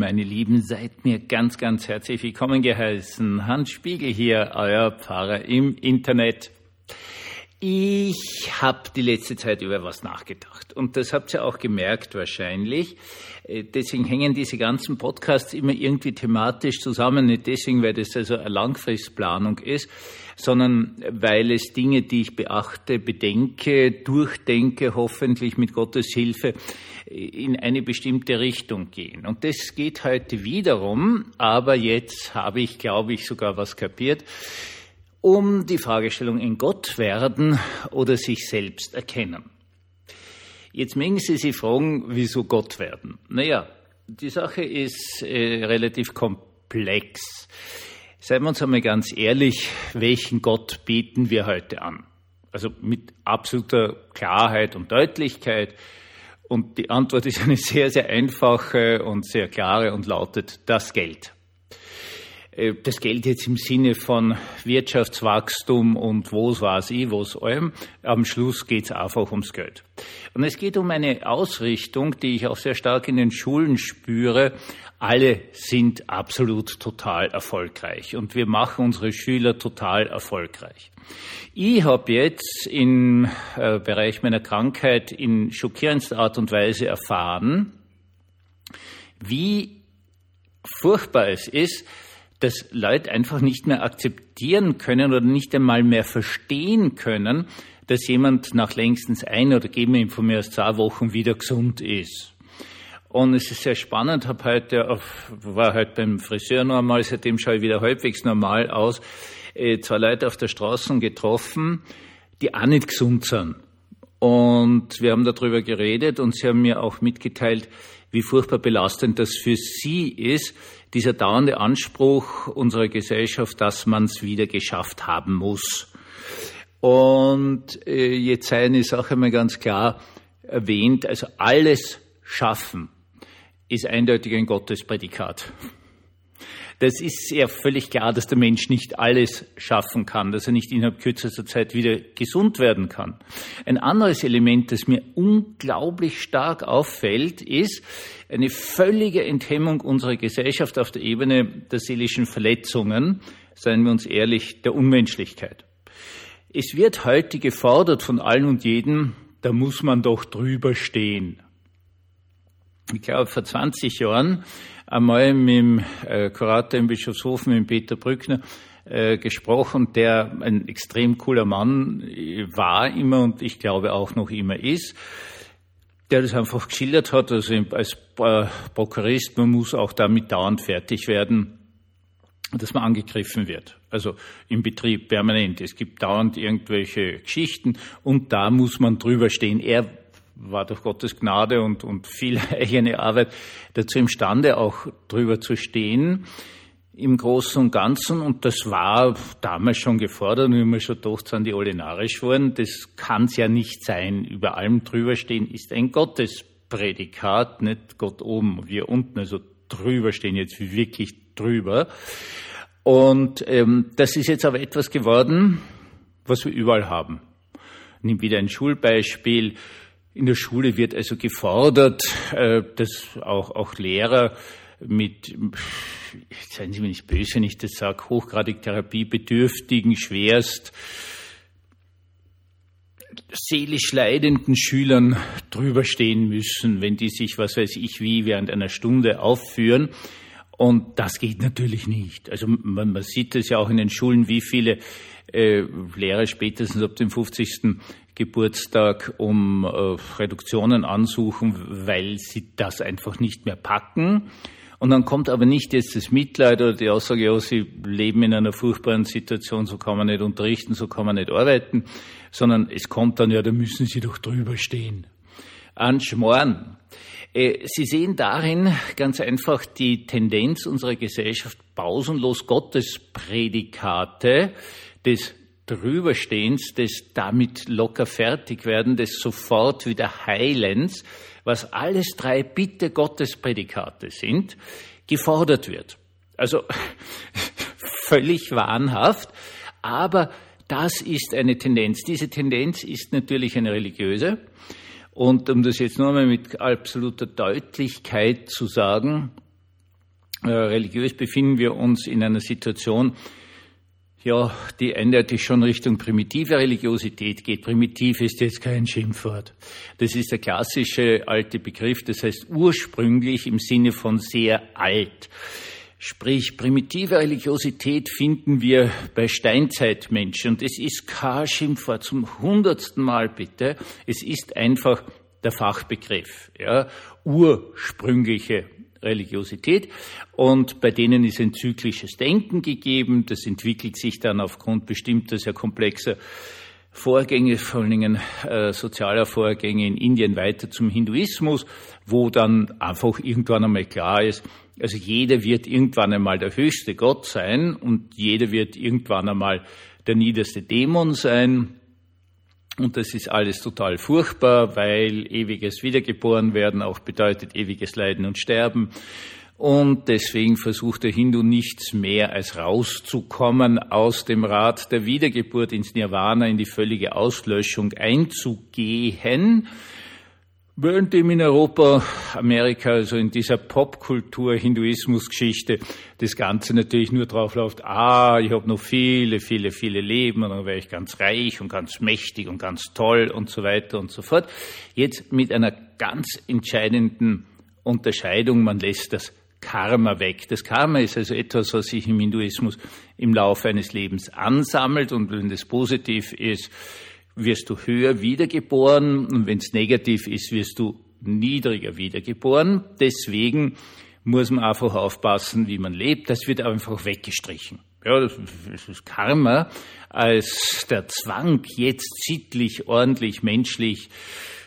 meine Lieben, seid mir ganz, ganz herzlich willkommen geheißen. Hans Spiegel hier, euer Pfarrer im Internet. Ich habe die letzte Zeit über was nachgedacht und das habt ihr auch gemerkt wahrscheinlich. Äh, deswegen hängen diese ganzen Podcasts immer irgendwie thematisch zusammen, nicht deswegen, weil das also eine Langfristplanung ist, sondern weil es Dinge, die ich beachte, bedenke, durchdenke, hoffentlich mit Gottes Hilfe in eine bestimmte Richtung gehen. Und das geht heute wiederum, aber jetzt habe ich, glaube ich, sogar was kapiert um die Fragestellung in Gott werden oder sich selbst erkennen. Jetzt mögen Sie sich fragen, wieso Gott werden? Naja, die Sache ist äh, relativ komplex. Seien wir uns einmal ganz ehrlich, welchen Gott beten wir heute an? Also mit absoluter Klarheit und Deutlichkeit. Und die Antwort ist eine sehr, sehr einfache und sehr klare und lautet das Geld. Äh, das Geld jetzt im Sinne von Wirtschaftswachstum und was weiß ich, was allem. Am Schluss geht es einfach ums Geld. Und es geht um eine Ausrichtung, die ich auch sehr stark in den Schulen spüre. Alle sind absolut total erfolgreich und wir machen unsere Schüler total erfolgreich. Ich habe jetzt im äh, Bereich meiner Krankheit in schockierendster Art und Weise erfahren, wie furchtbar es ist, dass Leute einfach nicht mehr akzeptieren können oder nicht einmal mehr verstehen können, dass jemand nach längstens ein oder geben wir ihm von mir aus zwei Wochen wieder gesund ist. Und es ist sehr spannend, habe heute auf, war heute beim Friseur normal, seitdem schaue ich wieder halbwegs normal aus, äh, zwei Leute auf der Straße getroffen, die auch nicht gesund sind. Und wir haben darüber geredet und sie haben mir auch mitgeteilt, wie furchtbar belastend das für sie ist, dieser dauernde Anspruch unserer Gesellschaft, dass man es wieder geschafft haben muss. Und äh, jetzt sei eine Sache mal ganz klar erwähnt, also alles schaffen ist eindeutig ein Gottesprädikat. Das ist ja völlig klar, dass der Mensch nicht alles schaffen kann, dass er nicht innerhalb kürzester Zeit wieder gesund werden kann. Ein anderes Element, das mir unglaublich stark auffällt, ist eine völlige Enthemmung unserer Gesellschaft auf der Ebene der seelischen Verletzungen, seien wir uns ehrlich, der Unmenschlichkeit. Es wird heute gefordert von allen und jedem, da muss man doch drüber stehen. Ich glaube, vor 20 Jahren einmal mit dem äh, Kurator in Bischofshofen, mit Peter Brückner, äh, gesprochen, der ein extrem cooler Mann war immer und ich glaube auch noch immer ist, der das einfach geschildert hat, also als äh, Prokurist, man muss auch damit dauernd fertig werden, dass man angegriffen wird. Also im Betrieb permanent. Es gibt dauernd irgendwelche Geschichten und da muss man drüber stehen. Er war durch Gottes Gnade und, und viel eigene Arbeit dazu imstande, auch drüber zu stehen im Großen und Ganzen. Und das war damals schon gefordert und immer schon gedacht, sind die alle narrisch worden. Das kann es ja nicht sein. Über allem drüber stehen ist ein Gottesprädikat, nicht Gott oben, wir unten. Also drüber stehen jetzt wirklich drüber. Und ähm, das ist jetzt aber etwas geworden, was wir überall haben. Nimm wieder ein Schulbeispiel. In der Schule wird also gefordert, äh, dass auch, auch Lehrer mit, seien Sie mir nicht böse, wenn ich das sage, hochgradig therapiebedürftigen, schwerst seelisch leidenden Schülern drüber stehen müssen, wenn die sich, was weiß ich wie, während einer Stunde aufführen. Und das geht natürlich nicht. Also man, man sieht es ja auch in den Schulen, wie viele äh, Lehrer spätestens ab dem 50. Geburtstag um äh, Reduktionen ansuchen, weil sie das einfach nicht mehr packen. Und dann kommt aber nicht jetzt das Mitleid oder die Aussage, ja, sie leben in einer furchtbaren Situation, so kann man nicht unterrichten, so kann man nicht arbeiten, sondern es kommt dann, ja, da müssen sie doch drüber stehen. An Schmoren. Äh, Sie sehen darin ganz einfach die Tendenz unserer Gesellschaft, pausenlos Gottesprädikate des Drüberstehens, des damit locker fertig werden, des sofort wieder Heilens, was alles drei Bitte Gottesprädikate sind, gefordert wird. Also völlig wahnhaft, aber das ist eine Tendenz. Diese Tendenz ist natürlich eine religiöse. Und um das jetzt nur einmal mit absoluter Deutlichkeit zu sagen, Äh, religiös befinden wir uns in einer Situation, ja, die eindeutig schon Richtung primitive Religiosität geht. Primitiv ist jetzt kein Schimpfwort. Das ist der klassische alte Begriff, das heißt ursprünglich im Sinne von sehr alt. Sprich, primitive Religiosität finden wir bei Steinzeitmenschen. Und es ist kein Schimpfwort zum hundertsten Mal bitte. Es ist einfach der Fachbegriff, ja, ursprüngliche Religiosität. Und bei denen ist ein zyklisches Denken gegeben. Das entwickelt sich dann aufgrund bestimmter sehr komplexer Vorgänge, vor allen Dingen äh, sozialer Vorgänge in Indien weiter zum Hinduismus, wo dann einfach irgendwann einmal klar ist, also jeder wird irgendwann einmal der höchste Gott sein und jeder wird irgendwann einmal der niederste Dämon sein. Und das ist alles total furchtbar, weil ewiges Wiedergeborenwerden auch bedeutet ewiges Leiden und Sterben. Und deswegen versucht der Hindu nichts mehr als rauszukommen aus dem Rad der Wiedergeburt ins Nirvana, in die völlige Auslöschung einzugehen. Während dem in Europa, Amerika, also in dieser Popkultur, Hinduismus-Geschichte, das Ganze natürlich nur drauf läuft, ah, ich habe noch viele, viele, viele Leben und dann wäre ich ganz reich und ganz mächtig und ganz toll und so weiter und so fort. Jetzt mit einer ganz entscheidenden Unterscheidung, man lässt das Karma weg. Das Karma ist also etwas, was sich im Hinduismus im Laufe eines Lebens ansammelt und wenn das positiv ist, wirst du höher wiedergeboren und wenn es negativ ist, wirst du niedriger wiedergeboren. Deswegen muss man einfach aufpassen, wie man lebt. Das wird einfach weggestrichen. Ja, das ist Karma als der Zwang, jetzt sittlich, ordentlich, menschlich,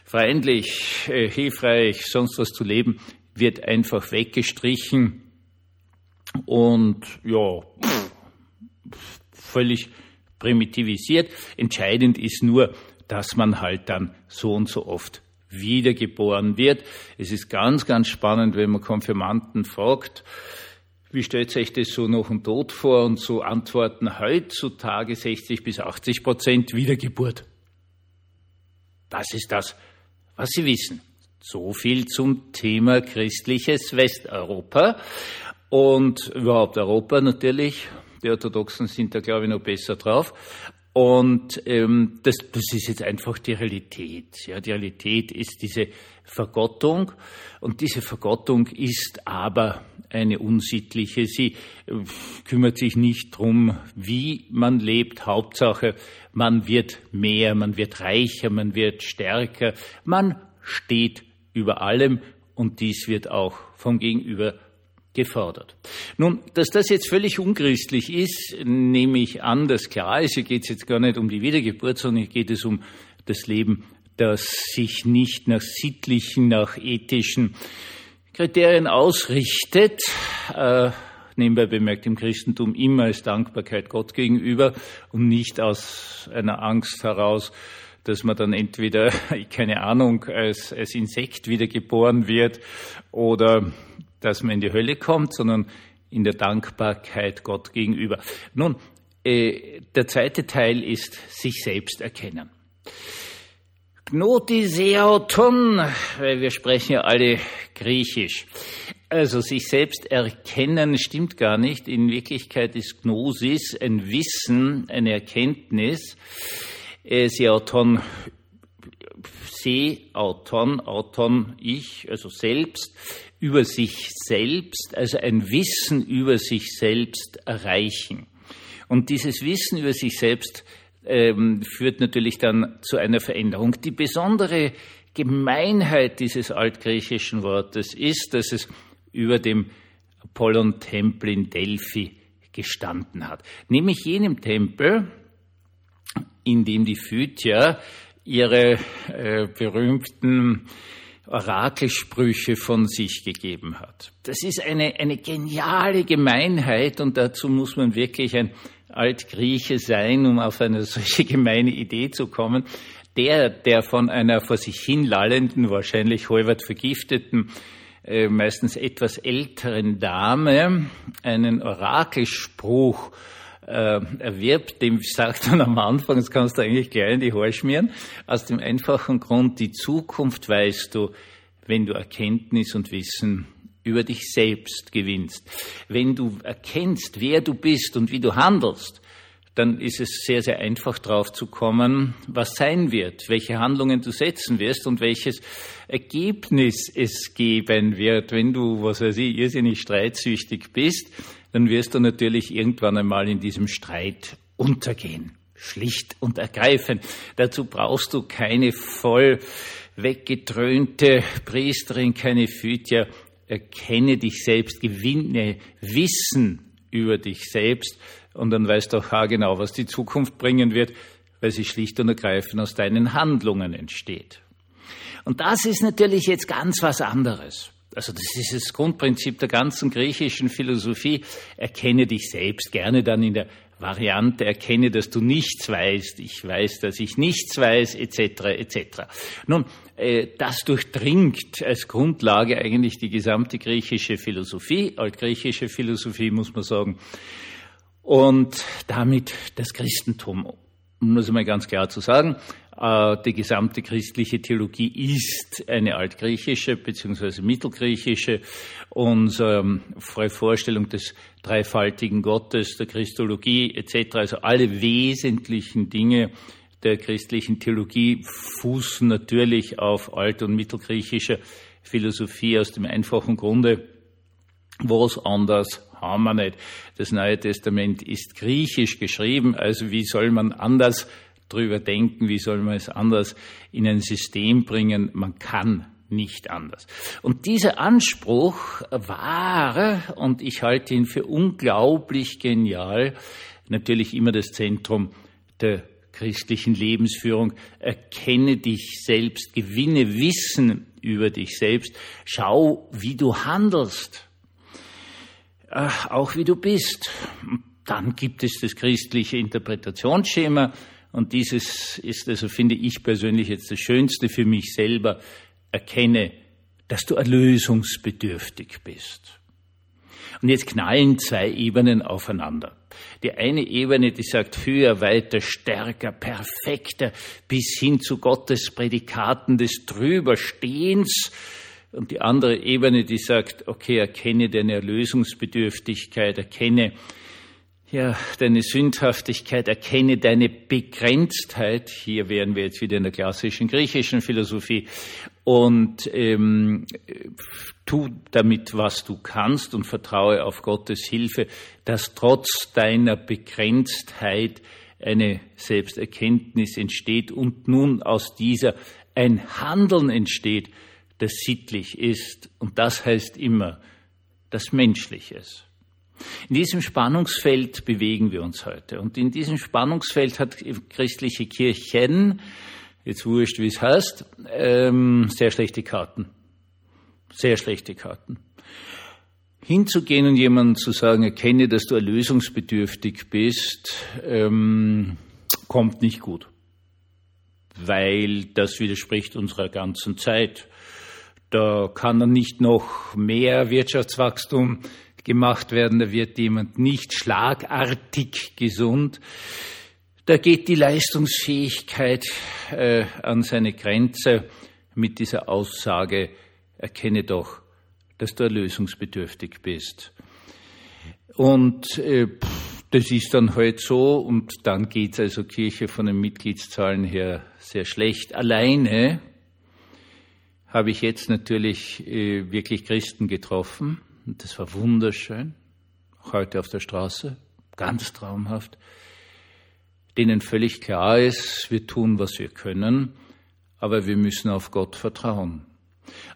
freundlich, äh, hilfreich, sonst was zu leben, wird einfach weggestrichen und ja, völlig primitivisiert. Entscheidend ist nur, dass man halt dann so und so oft wiedergeboren wird. Es ist ganz, ganz spannend, wenn man Konfirmanden fragt, wie stellt sich das so noch dem Tod vor? Und so antworten heutzutage 60 bis 80 Prozent Wiedergeburt. Das ist das, was Sie wissen. So viel zum Thema christliches Westeuropa und überhaupt Europa natürlich die Orthodoxen sind da, glaube ich, noch besser drauf. Und ähm, das, das ist jetzt einfach die Realität. Ja, die Realität ist diese Vergottung und diese Vergottung ist aber eine unsittliche. Sie äh, kümmert sich nicht drum, wie man lebt. Hauptsache, man wird mehr, man wird reicher, man wird stärker. Man steht über allem und dies wird auch vom Gegenüber gefordert. Nun, dass das jetzt völlig unchristlich ist, nehme ich an, dass klar ist. Hier geht es jetzt gar nicht um die Wiedergeburt, sondern hier geht es um das Leben, das sich nicht nach sittlichen, nach ethischen Kriterien ausrichtet. Äh, nebenbei bemerkt im Christentum immer als Dankbarkeit Gott gegenüber und nicht aus einer Angst heraus, dass man dann entweder, keine Ahnung, als, als Insekt wiedergeboren wird oder dass man in die Hölle kommt, sondern in der Dankbarkeit Gott gegenüber. Nun, äh, der zweite Teil ist sich selbst erkennen. Gnotiseoton, weil wir sprechen ja alle Griechisch. Also sich selbst erkennen stimmt gar nicht. In Wirklichkeit ist Gnosis ein Wissen, eine Erkenntnis. Äh, Seoton, Se, Auton, ich, also selbst, über sich selbst, also ein Wissen über sich selbst erreichen. Und dieses Wissen über sich selbst ähm, führt natürlich dann zu einer Veränderung. Die besondere Gemeinheit dieses altgriechischen Wortes ist, dass es über dem Apollon-Tempel in Delphi gestanden hat. Nämlich jenem Tempel, in dem die Phytier ihre äh, berühmten Orakelsprüche von sich gegeben hat. Das ist eine, eine geniale Gemeinheit und dazu muss man wirklich ein Altgrieche sein, um auf eine solche gemeine Idee zu kommen. Der, der von einer vor sich hin lallenden, wahrscheinlich halbert vergifteten, äh, meistens etwas älteren Dame einen Orakelspruch äh, erwirbt, dem sagt dann am Anfang, das kannst du eigentlich gleich in die Haare schmieren, aus dem einfachen Grund, die Zukunft weißt du, wenn du Erkenntnis und Wissen über dich selbst gewinnst, wenn du erkennst, wer du bist und wie du handelst, dann ist es sehr, sehr einfach drauf zu kommen, was sein wird, welche Handlungen du setzen wirst und welches Ergebnis es geben wird. Wenn du, was weiß ich, irrsinnig streitsüchtig bist, dann wirst du natürlich irgendwann einmal in diesem Streit untergehen. Schlicht und ergreifend. Dazu brauchst du keine voll weggedröhnte Priesterin, keine Phytia. Erkenne dich selbst, gewinne Wissen über dich selbst und dann weißt du auch genau, was die Zukunft bringen wird, weil sie schlicht und ergreifend aus deinen Handlungen entsteht. Und das ist natürlich jetzt ganz was anderes. Also das ist das Grundprinzip der ganzen griechischen Philosophie. Erkenne dich selbst gerne dann in der Variante, erkenne, dass du nichts weißt, ich weiß, dass ich nichts weiß, etc. etc. Nun, äh, das durchdringt als Grundlage eigentlich die gesamte griechische Philosophie, altgriechische Philosophie muss man sagen, und damit das Christentum. Um das mal ganz klar zu sagen, äh, die gesamte christliche Theologie ist eine altgriechische bzw. mittelgriechische. Unsere ähm, Vorstellung des dreifaltigen Gottes, der Christologie etc., also alle wesentlichen Dinge der christlichen Theologie fußen natürlich auf alt- und mittelgriechischer Philosophie aus dem einfachen Grunde, was anders haben wir nicht. Das Neue Testament ist griechisch geschrieben, also wie soll man anders drüber denken, wie soll man es anders in ein System bringen? Man kann nicht anders. Und dieser Anspruch war, und ich halte ihn für unglaublich genial, natürlich immer das Zentrum der christlichen Lebensführung. Erkenne dich selbst, gewinne Wissen über dich selbst, schau, wie du handelst, auch wie du bist. Dann gibt es das christliche Interpretationsschema, und dieses ist also, finde ich persönlich jetzt das Schönste für mich selber, erkenne, dass du erlösungsbedürftig bist. Und jetzt knallen zwei Ebenen aufeinander. Die eine Ebene, die sagt höher, weiter, stärker, perfekter, bis hin zu Gottes Prädikaten des Drüberstehens. Und die andere Ebene, die sagt, okay, erkenne deine Erlösungsbedürftigkeit, erkenne, ja, deine Sündhaftigkeit, erkenne deine Begrenztheit. Hier wären wir jetzt wieder in der klassischen griechischen Philosophie. Und ähm, tu damit, was du kannst und vertraue auf Gottes Hilfe, dass trotz deiner Begrenztheit eine Selbsterkenntnis entsteht und nun aus dieser ein Handeln entsteht, das sittlich ist. Und das heißt immer das Menschliches. In diesem Spannungsfeld bewegen wir uns heute. Und in diesem Spannungsfeld hat christliche Kirchen, jetzt wurscht, wie es heißt, ähm, sehr schlechte Karten. Sehr schlechte Karten. Hinzugehen und jemandem zu sagen, erkenne, dass du erlösungsbedürftig bist, ähm, kommt nicht gut. Weil das widerspricht unserer ganzen Zeit. Da kann dann nicht noch mehr Wirtschaftswachstum gemacht werden, da wird jemand nicht schlagartig gesund. Da geht die Leistungsfähigkeit äh, an seine Grenze mit dieser Aussage, erkenne doch, dass du erlösungsbedürftig bist. Und äh, das ist dann halt so und dann geht's also Kirche von den Mitgliedszahlen her sehr schlecht. Alleine habe ich jetzt natürlich äh, wirklich Christen getroffen, und das war wunderschön, heute auf der Straße, ganz traumhaft, denen völlig klar ist, wir tun, was wir können, aber wir müssen auf Gott vertrauen.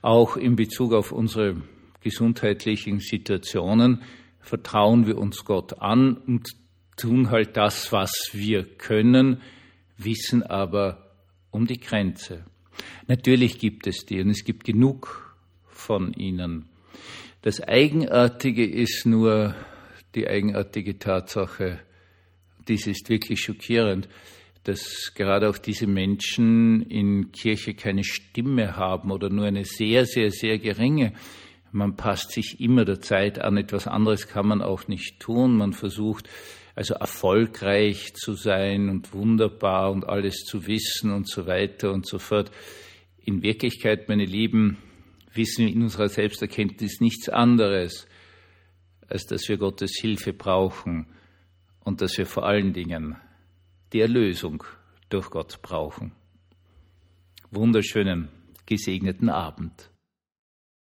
Auch in Bezug auf unsere gesundheitlichen Situationen vertrauen wir uns Gott an und tun halt das, was wir können, wissen aber um die Grenze. Natürlich gibt es die und es gibt genug von ihnen. Das Eigenartige ist nur die eigenartige Tatsache, dies ist wirklich schockierend, dass gerade auch diese Menschen in Kirche keine Stimme haben oder nur eine sehr, sehr, sehr geringe. Man passt sich immer der Zeit an, etwas anderes kann man auch nicht tun. Man versucht also erfolgreich zu sein und wunderbar und alles zu wissen und so weiter und so fort. In Wirklichkeit, meine Lieben, wissen wir in unserer Selbsterkenntnis nichts anderes, als dass wir Gottes Hilfe brauchen und dass wir vor allen Dingen die Erlösung durch Gott brauchen. Wunderschönen, gesegneten Abend.